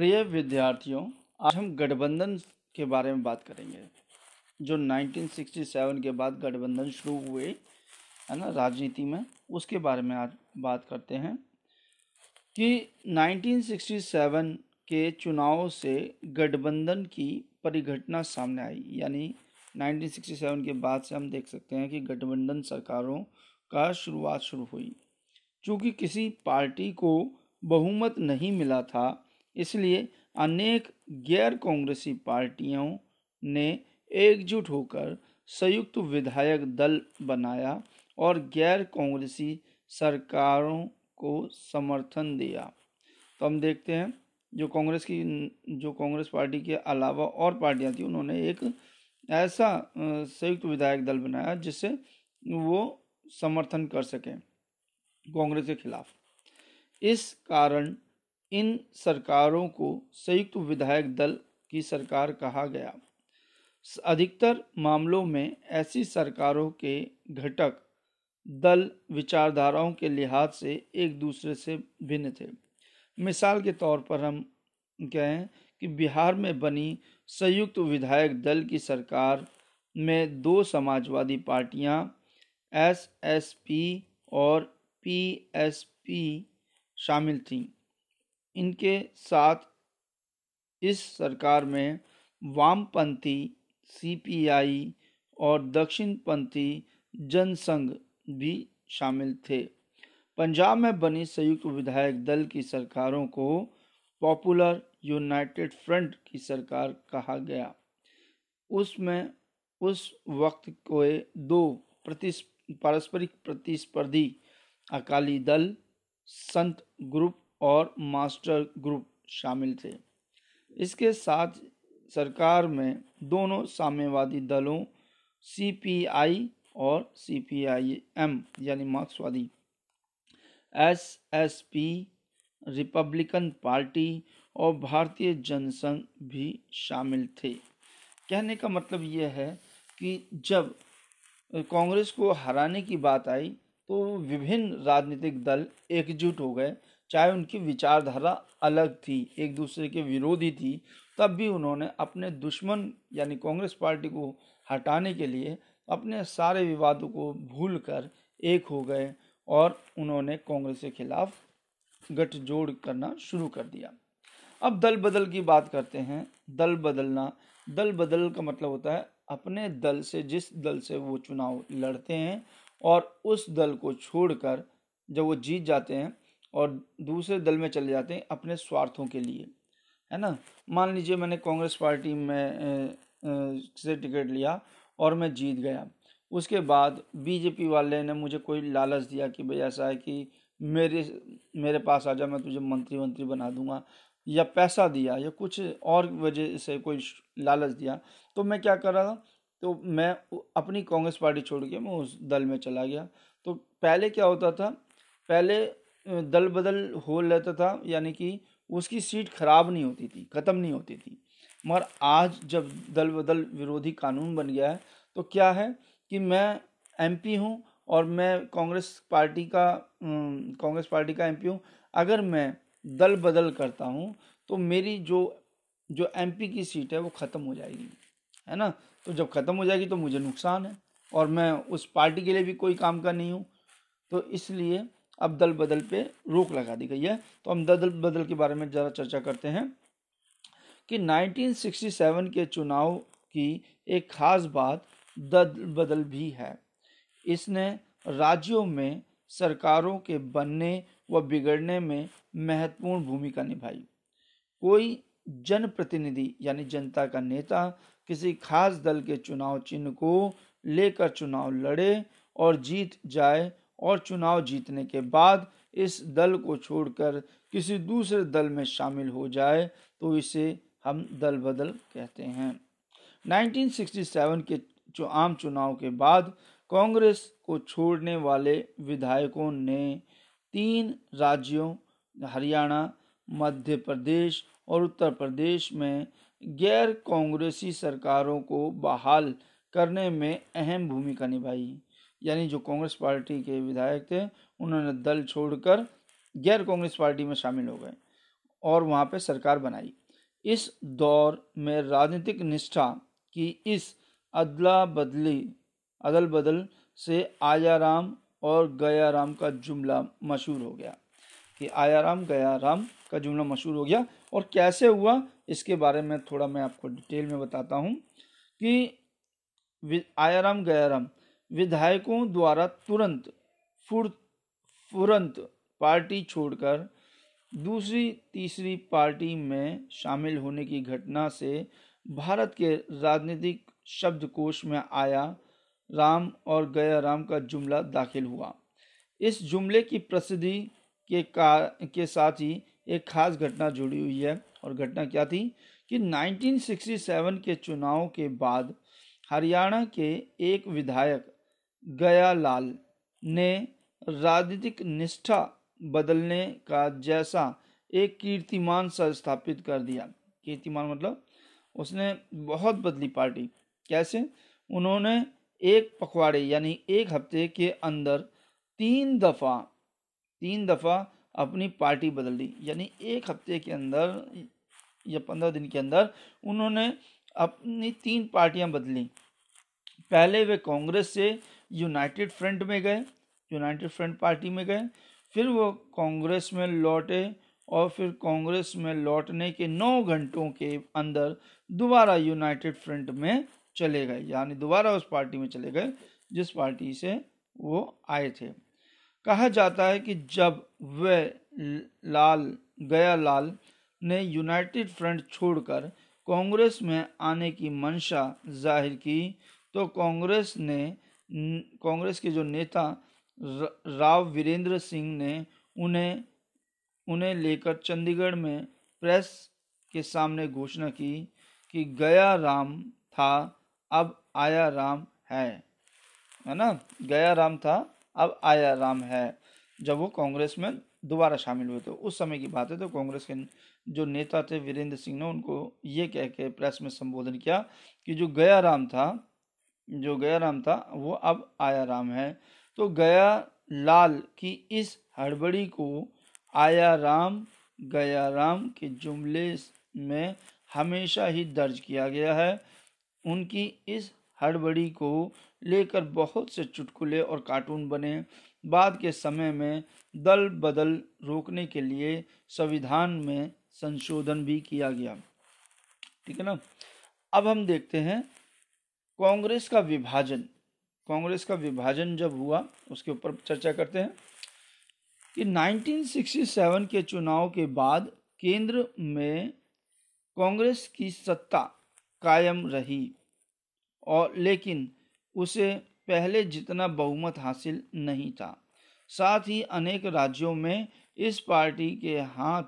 प्रिय विद्यार्थियों, आज हम गठबंधन के बारे में बात करेंगे, जो 1967 के बाद गठबंधन शुरू हुए, है ना, राजनीति में। उसके बारे में आज बात करते हैं कि 1967 के चुनाव से गठबंधन की परिघटना सामने आई। यानी 1967 के बाद से हम देख सकते हैं कि गठबंधन सरकारों का शुरुआत शुरू हुई। चूँकि किसी पार्टी को बहुमत नहीं मिला था इसलिए अनेक गैर कांग्रेसी पार्टियों ने एकजुट होकर संयुक्त विधायक दल बनाया और गैर कांग्रेसी सरकारों को समर्थन दिया। तो हम देखते हैं, जो कांग्रेस की, जो कांग्रेस पार्टी के अलावा और पार्टियाँ थी, उन्होंने एक ऐसा संयुक्त विधायक दल बनाया जिससे वो समर्थन कर सकें कांग्रेस के खिलाफ। इस कारण इन सरकारों को संयुक्त विधायक दल की सरकार कहा गया। अधिकतर मामलों में ऐसी सरकारों के घटक दल विचारधाराओं के लिहाज से एक दूसरे से भिन्न थे। मिसाल के तौर पर हम कहें कि बिहार में बनी संयुक्त विधायक दल की सरकार में दो समाजवादी पार्टियाँ एसएसपी और पीएसपी शामिल थीं। इनके साथ इस सरकार में वामपंथी, सीपीआई और दक्षिणपंथी जनसंघ भी शामिल थे। पंजाब में बनी संयुक्त विधायक दल की सरकारों को पॉपुलर यूनाइटेड फ्रंट की सरकार कहा गया। उसमें उस वक्त को दो प्रतिस, पारस्परिक प्रतिस्पर्धी अकाली दल संत ग्रुप और मास्टर ग्रुप शामिल थे। इसके साथ सरकार में दोनों साम्यवादी दलों सीपीआई और सीपीआईएम यानी मार्क्सवादी एसएसपी रिपब्लिकन पार्टी और भारतीय जनसंघ भी शामिल थे। कहने का मतलब यह है कि जब कांग्रेस को हराने की बात आई तो विभिन्न राजनीतिक दल एकजुट हो गए चाहे उनकी विचारधारा अलग थी, एक दूसरे के विरोधी थी, तब भी उन्होंने अपने दुश्मन यानी कांग्रेस पार्टी को हटाने के लिए अपने सारे विवादों को भूल कर एक हो गए और उन्होंने कांग्रेस के खिलाफ गठजोड़ करना शुरू कर दिया। अब दल बदल की बात करते हैं। दल बदलना, दल बदल का मतलब होता है अपने दल से, जिस दल से वो चुनाव लड़ते हैं और उस दल को छोड़कर जब वो जीत जाते हैं और दूसरे दल में चले जाते हैं अपने स्वार्थों के लिए, है ना? मान लीजिए मैंने कांग्रेस पार्टी में से टिकट लिया और मैं जीत गया। उसके बाद बीजेपी वाले ने मुझे कोई लालच दिया कि भाई ऐसा है कि मेरे मेरे पास आ जा, मैं तुझे मंत्री मंत्री बना दूँगा, या पैसा दिया या कुछ और वजह से कोई लालच दिया। तो मैं क्या कर रहा था? तो मैं अपनी कांग्रेस पार्टी छोड़ के मैं उस दल में चला गया। तो पहले क्या होता था? पहले दल बदल हो लेता था, यानी कि उसकी सीट खराब नहीं होती थी, ख़त्म नहीं होती थी। मगर आज जब दल बदल विरोधी कानून बन गया है तो क्या है कि मैं एमपी हूँ और मैं कांग्रेस पार्टी का कांग्रेस पार्टी का एमपी हूँ। अगर मैं दल बदल करता हूँ तो मेरी जो जो एमपी की सीट है, वो ख़त्म हो जाएगी, है ना? तो जब ख़त्म हो जाएगी तो मुझे नुकसान है और मैं उस पार्टी के लिए भी कोई काम का नहीं हूँ। तो इसलिए अब दल बदल पे रोक लगा दी गई है। तो हम दल बदल के बारे में ज़रा चर्चा करते हैं कि 1967 के चुनाव की एक खास बात दल बदल भी है। इसने राज्यों में सरकारों के बनने व बिगड़ने में महत्वपूर्ण भूमिका निभाई। कोई जनप्रतिनिधि यानी जनता का नेता किसी खास दल के चुनाव चिन्ह को लेकर चुनाव लड़े और जीत जाए और चुनाव जीतने के बाद इस दल को छोड़कर किसी दूसरे दल में शामिल हो जाए तो इसे हम दल बदल कहते हैं। 1967 के जो आम चुनाव के बाद कांग्रेस को छोड़ने वाले विधायकों ने तीन राज्यों, हरियाणा, मध्य प्रदेश और उत्तर प्रदेश में गैर कांग्रेसी सरकारों को बहाल करने में अहम भूमिका निभाई। यानी जो कांग्रेस पार्टी के विधायक थे, उन्होंने दल छोड़कर गैर कांग्रेस पार्टी में शामिल हो गए और वहाँ पे सरकार बनाई। इस दौर में राजनीतिक निष्ठा की इस अदला बदली अदल बदल से आयाराम और गयाराम का जुमला मशहूर हो गया। कि आयाराम, गयाराम का जुमला मशहूर हो गया और कैसे हुआ, इसके बारे में थोड़ा मैं आपको डिटेल में बताता हूँ कि आयाराम, गयाराम विधायकों द्वारा तुरंत फुर, फुरंत पार्टी छोड़कर दूसरी, तीसरी पार्टी में शामिल होने की घटना से भारत के राजनीतिक शब्दकोश में आया राम और गया राम का जुमला दाखिल हुआ। इस जुमले की प्रसिद्धि के का, के साथ ही एक खास घटना जुड़ी हुई है और घटना क्या थी कि 1967 के चुनाव के बाद हरियाणा के एक विधायक गया लाल ने राजनीतिक निष्ठा बदलने का जैसा एक कीर्तिमान स्थापित कर दिया। कीर्तिमान मतलब उसने बहुत बदली पार्टी। कैसे? उन्होंने एक पखवाड़े यानी एक हफ़्ते के अंदर तीन दफ़ा तीन दफ़ा अपनी पार्टी बदल दी। यानी एक हफ़्ते के अंदर या पंद्रह दिन के अंदर उन्होंने अपनी तीन पार्टियाँ बदली। पहले वे कांग्रेस से यूनाइटेड फ्रंट में गए, यूनाइटेड फ्रंट पार्टी में गए, फिर वो कांग्रेस में लौटे और फिर कांग्रेस में लौटने के नौ घंटों के अंदर दोबारा यूनाइटेड फ्रंट में चले गए, यानी दोबारा उस पार्टी में चले गए जिस पार्टी से वो आए थे। कहा जाता है कि जब वे लाल, गया लाल ने यूनाइटेड फ्रंट छोड़कर कांग्रेस में आने की मंशा ज़ाहिर की तो कांग्रेस ने कांग्रेस के जो नेता राव वीरेंद्र सिंह ने उन्हें उन्हें लेकर चंडीगढ़ में प्रेस के सामने घोषणा की कि गया राम था, अब आया राम है। है ना? गया राम था, अब आया राम है। जब वो कांग्रेस में दोबारा शामिल हुए थे उस समय की बात है तो कांग्रेस के जो नेता थे वीरेंद्र सिंह ने उनको ये कह के प्रेस में संबोधन किया कि जो गया राम था जो गया राम था, वो अब आया राम है। तो गया लाल की इस हड़बड़ी को आया राम, गया राम के जुमले में हमेशा ही दर्ज किया गया है। उनकी इस हड़बड़ी को लेकर बहुत से चुटकुले और कार्टून बने। बाद के समय में दल बदल रोकने के लिए संविधान में संशोधन भी किया गया। ठीक है ना? अब हम देखते हैं कांग्रेस का विभाजन, कांग्रेस का विभाजन जब हुआ, उसके ऊपर चर्चा करते हैं कि 1967 के चुनाव के बाद केंद्र में कांग्रेस की सत्ता कायम रही और लेकिन उसे पहले जितना बहुमत हासिल नहीं था। साथ ही अनेक राज्यों में इस पार्टी के हाथ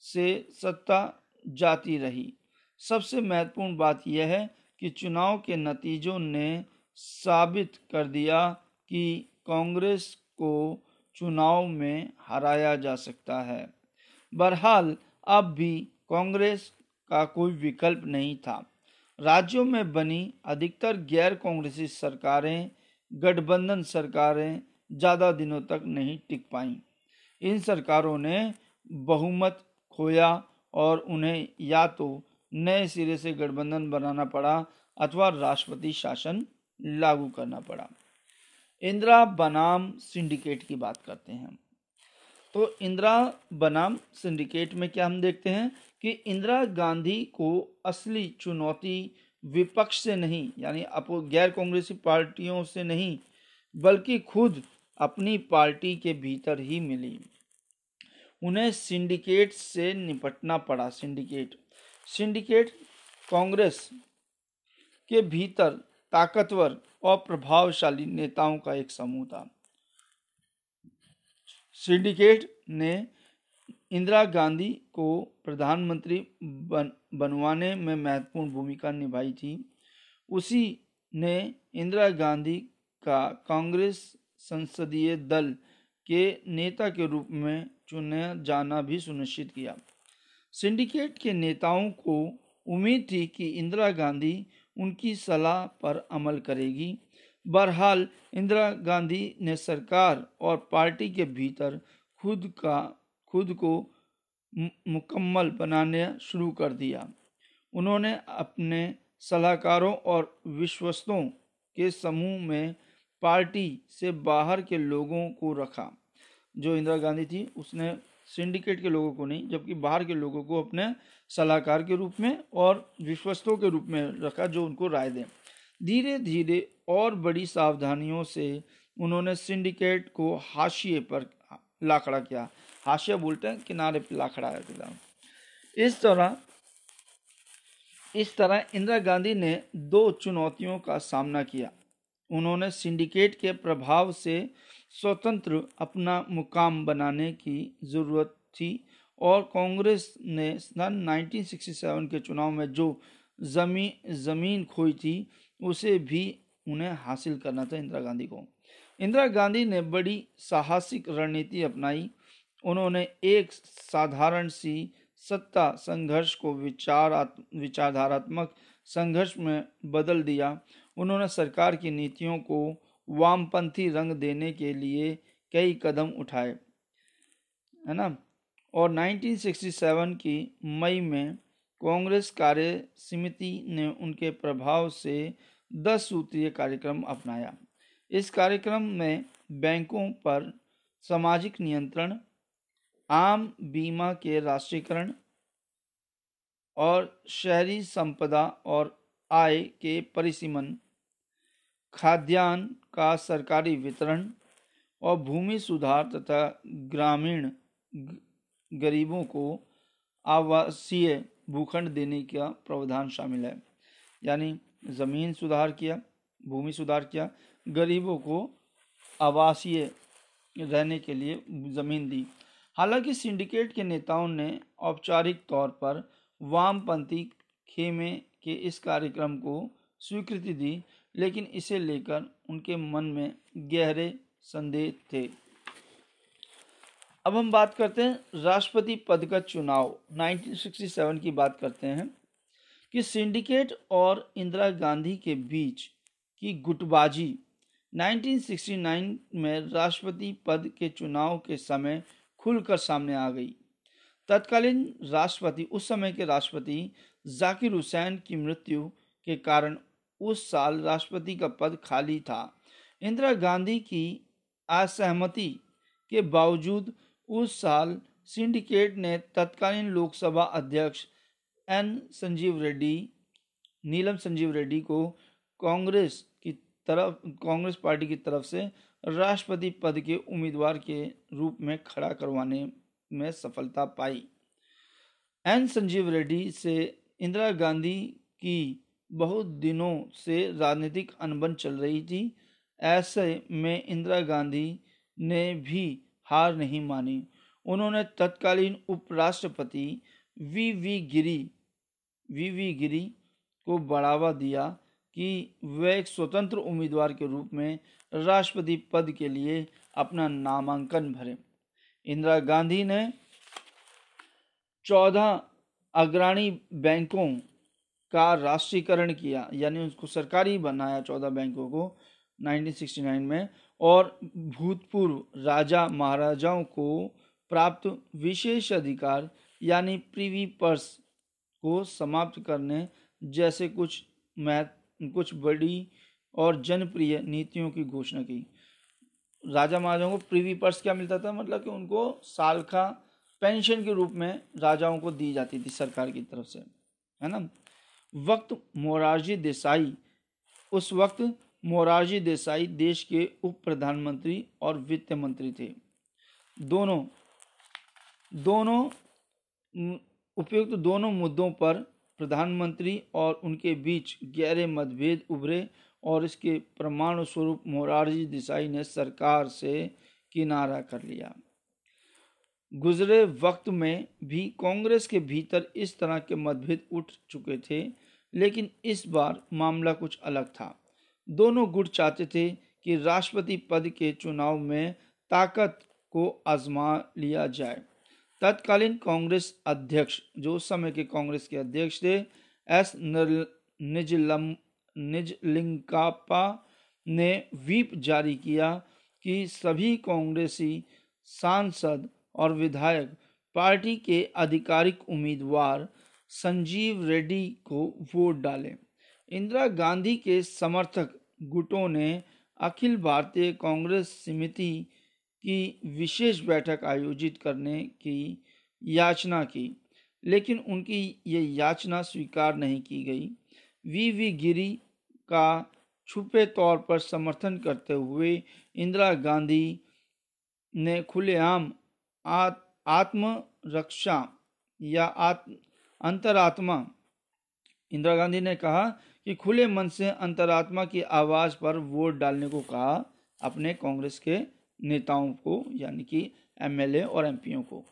से सत्ता जाती रही। सबसे महत्वपूर्ण बात यह है कि चुनाव के नतीजों ने साबित कर दिया कि कांग्रेस को चुनाव में हराया जा सकता है। बहरहाल, अब भी कांग्रेस का कोई विकल्प नहीं था। राज्यों में बनी अधिकतर गैर कांग्रेसी सरकारें, गठबंधन सरकारें ज़्यादा दिनों तक नहीं टिक पाईं। इन सरकारों ने बहुमत खोया और उन्हें या तो नए सिरे से गठबंधन बनाना पड़ा अथवा राष्ट्रपति शासन लागू करना पड़ा। इंदिरा बनाम सिंडिकेट की बात करते हैं तो इंदिरा बनाम सिंडिकेट में क्या हम देखते हैं कि इंदिरा गांधी को असली चुनौती विपक्ष से नहीं, यानी अपो, गैर कांग्रेसी पार्टियों से नहीं, बल्कि खुद अपनी पार्टी के भीतर ही मिली। उन्हें सिंडिकेट से निपटना पड़ा, सिंडिकेट। सिंडिकेट कांग्रेस के भीतर ताकतवर और प्रभावशाली नेताओं का एक समूह था। सिंडिकेट ने इंदिरा गांधी को प्रधानमंत्री बन, बनवाने में महत्वपूर्ण भूमिका निभाई थी। उसी ने इंदिरा गांधी का कांग्रेस संसदीय दल के नेता के रूप में चुना जाना भी सुनिश्चित किया। सिंडिकेट के नेताओं को उम्मीद थी कि इंदिरा गांधी उनकी सलाह पर अमल करेगी। बहरहाल, इंदिरा गांधी ने सरकार और पार्टी के भीतर खुद का, खुद को मुकम्मल बनाने शुरू कर दिया। उन्होंने अपने सलाहकारों और विश्वस्तों के समूह में पार्टी से बाहर के लोगों को रखा। जो इंदिरा गांधी थी, उसने सिंडिकेट के लोगों को नहीं, जबकि बाहर के लोगों को अपने सलाहकार के रूप में और विश्वस्तों के रूप में रखा जो उनको राय दें। धीरे धीरे और बड़ी सावधानियों से उन्होंने सिंडिकेट को हाशिए पर ला खड़ा किया। हाशिया बोलते हैं, किनारे पर ला खड़ा किया इस तरह इस तरह इंदिरा गांधी ने दो चुनौतियों का सामना किया। उन्होंने सिंडिकेट के प्रभाव से स्वतंत्र अपना मुकाम बनाने की ज़रूरत थी और कांग्रेस ने सन 1967 के चुनाव में जो जमी, ज़मीन खोई थी, उसे भी उन्हें हासिल करना था इंदिरा गांधी को। इंदिरा गांधी ने बड़ी साहसिक रणनीति अपनाई। उन्होंने एक साधारण सी सत्ता संघर्ष को विचार, विचारधारात्मक संघर्ष में बदल दिया। उन्होंने सरकार की नीतियों को वामपंथी रंग देने के लिए कई कदम उठाए, है ना? और 1967 की मई में कांग्रेस कार्य समिति ने उनके प्रभाव से दस सूत्रीय कार्यक्रम अपनाया। इस कार्यक्रम में बैंकों पर सामाजिक नियंत्रण, आम बीमा के राष्ट्रीयकरण और शहरी संपदा और आय के परिसीमन खाद्यान्न का सरकारी वितरण और भूमि सुधार तथा ग्रामीण गरीबों को आवासीय भूखंड देने का प्रावधान शामिल है। यानी ज़मीन सुधार किया, भूमि सुधार किया, गरीबों को आवासीय रहने के लिए ज़मीन दी। हालाँकि सिंडिकेट के नेताओं ने औपचारिक तौर पर वामपंथी खेमे के इस कार्यक्रम को स्वीकृति दी लेकिन इसे लेकर उनके मन में गहरे संदेह थे। अब हम बात करते हैं राष्ट्रपति पद का चुनाव। 1967 की बात करते हैं कि सिंडिकेट और इंदिरा गांधी के बीच की गुटबाजी। 1969 में राष्ट्रपति पद के चुनाव के समय खुलकर सामने आ गई। तत्कालीन राष्ट्रपति, उस समय के राष्ट्रपति जाकिर हुसैन की मृत्यु के कारण उस साल राष्ट्रपति का पद खाली था। इंदिरा गांधी की असहमति के बावजूद उस साल सिंडिकेट ने तत्कालीन लोकसभा अध्यक्ष एन. संजीव रेड्डी, नीलम संजीव रेड्डी को कांग्रेस की तरफ़, कांग्रेस पार्टी की तरफ़ से राष्ट्रपति पद के उम्मीदवार के रूप में खड़ा करवाने में सफलता पाई। एन. संजीव रेड्डी से इंदिरा गांधी की बहुत दिनों से राजनीतिक अनबन चल रही थी। ऐसे में इंदिरा गांधी ने भी हार नहीं मानी। उन्होंने तत्कालीन उपराष्ट्रपति V V Giri, V V Giri को बढ़ावा दिया कि वे एक स्वतंत्र उम्मीदवार के रूप में राष्ट्रपति पद के लिए अपना नामांकन भरे। इंदिरा गांधी ने चौदह अग्रणी बैंकों का राष्ट्रीयकरण किया, यानी उसको सरकारी बनाया चौदह बैंकों को 1969 में, और भूतपूर्व राजा महाराजाओं को प्राप्त विशेष अधिकार, यानी प्रीवी पर्स को समाप्त करने जैसे कुछ महत्व कुछ बड़ी और जनप्रिय नीतियों की घोषणा की। राजा महाराजाओं को प्रीवी पर्स क्या मिलता था? मतलब कि उनको साल का पेंशन के रूप में राजाओं को दी जाती थी सरकार की तरफ़ से, है ना? वक्त मोरारजी देसाई। उस वक्त मोरारजी देसाई देश के उप प्रधानमंत्री और वित्त मंत्री थे। दोनों दोनों उपयुक्त दोनों मुद्दों पर प्रधानमंत्री और उनके बीच गहरे मतभेद उभरे और इसके प्रमाण स्वरूप मोरारजी देसाई ने सरकार से किनारा कर लिया। गुजरे वक्त में भी कांग्रेस के भीतर इस तरह के मतभेद उठ चुके थे, लेकिन इस बार मामला कुछ अलग था। दोनों गुट चाहते थे कि राष्ट्रपति पद के चुनाव में ताकत को आजमा लिया जाए। तत्कालीन कांग्रेस अध्यक्ष, जो उस समय के कांग्रेस के अध्यक्ष थे, एस निजलम, निजलिंगापा ने व्हीप जारी किया कि सभी कांग्रेसी सांसद और विधायक पार्टी के आधिकारिक उम्मीदवार संजीव रेड्डी को वोट डाले। इंदिरा गांधी के समर्थक गुटों ने अखिल भारतीय कांग्रेस समिति की विशेष बैठक आयोजित करने की याचना की, लेकिन उनकी ये याचना स्वीकार नहीं की गई। वी वी गिरी का छुपे तौर पर समर्थन करते हुए इंदिरा गांधी ने खुलेआम आत्मरक्षा या आत्म अंतरात्मा। इंदिरा गांधी ने कहा कि खुले मन से अंतरात्मा की आवाज़ पर वोट डालने को कहा अपने कांग्रेस के नेताओं को, यानी कि एमएलए और एमपीओ को।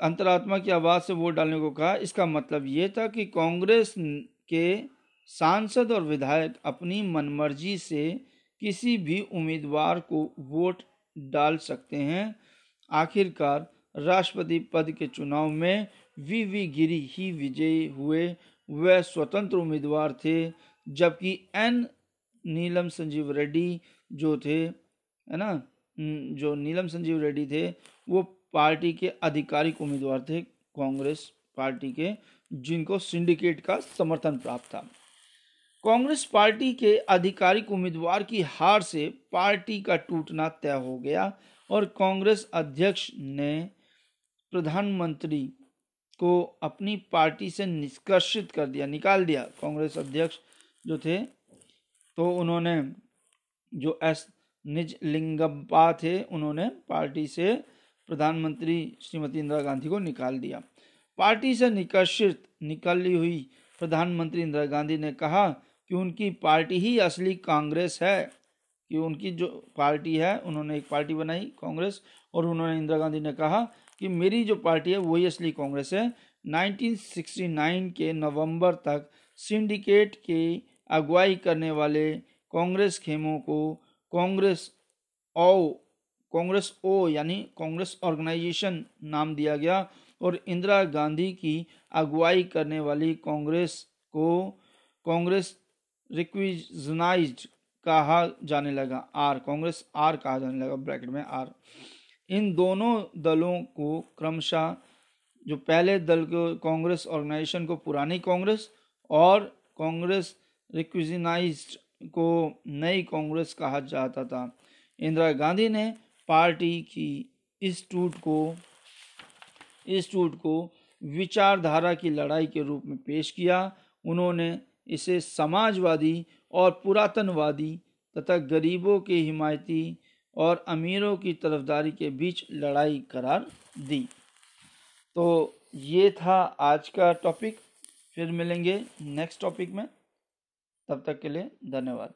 अंतरात्मा की आवाज़ से वोट डालने को कहा। इसका मतलब ये था कि कांग्रेस के सांसद और विधायक अपनी मनमर्जी से किसी भी उम्मीदवार को वोट डाल सकते हैं। आखिरकार राष्ट्रपति पद के चुनाव में वी वी गिरी ही विजयी हुए, वह स्वतंत्र उम्मीदवार थे, जबकि एन नीलम संजीव रेड्डी जो थे, है ना जो नीलम संजीव रेड्डी थे, वो पार्टी के आधिकारिक उम्मीदवार थे, कांग्रेस पार्टी के, जिनको सिंडिकेट का समर्थन प्राप्त था। कांग्रेस पार्टी के आधिकारिक उम्मीदवार की हार से पार्टी का टूटना तय हो गया और कांग्रेस अध्यक्ष ने प्रधानमंत्री को अपनी पार्टी से निष्कर्षित कर दिया, निकाल दिया। कांग्रेस अध्यक्ष जो थे तो उन्होंने जो एस निज लिंगप्पा थे, उन्होंने पार्टी से प्रधानमंत्री श्रीमती इंदिरा गांधी को निकाल दिया। पार्टी से निकर्षित निकली हुई प्रधानमंत्री इंदिरा गांधी ने कहा कि उनकी पार्टी ही असली कांग्रेस है, कि उनकी जो पार्टी है, उन्होंने एक पार्टी बनाई कांग्रेस, और उन्होंने इंदिरा गांधी ने कहा कि मेरी जो पार्टी है, वही असली कांग्रेस है। 1969 के नवंबर तक सिंडिकेट के अगुवाई करने वाले कांग्रेस खेमों को कांग्रेस ओ कांग्रेस ओ यानी कांग्रेस ऑर्गेनाइजेशन नाम दिया गया, और इंदिरा गांधी की अगुवाई करने वाली कांग्रेस को कांग्रेस रिक्विजनाइज्ड कहा जाने लगा, आर, कांग्रेस, आर कहा जाने लगा, ब्रैकेट में आर। इन दोनों दलों को क्रमशः जो पहले दल को कांग्रेस ऑर्गेनाइजेशन को पुरानी कांग्रेस और कांग्रेस रिक्विजनाइज को नई कांग्रेस कहा जाता था। इंदिरा गांधी ने पार्टी की इस टूट को, इस टूट को विचारधारा की लड़ाई के रूप में पेश किया। उन्होंने इसे समाजवादी और पुरातनवादी तथा गरीबों के हिमायती और अमीरों की तरफदारी के बीच लड़ाई करार दी। तो ये था आज का टॉपिक फिर मिलेंगे नेक्स्ट टॉपिक में। तब तक के लिए धन्यवाद।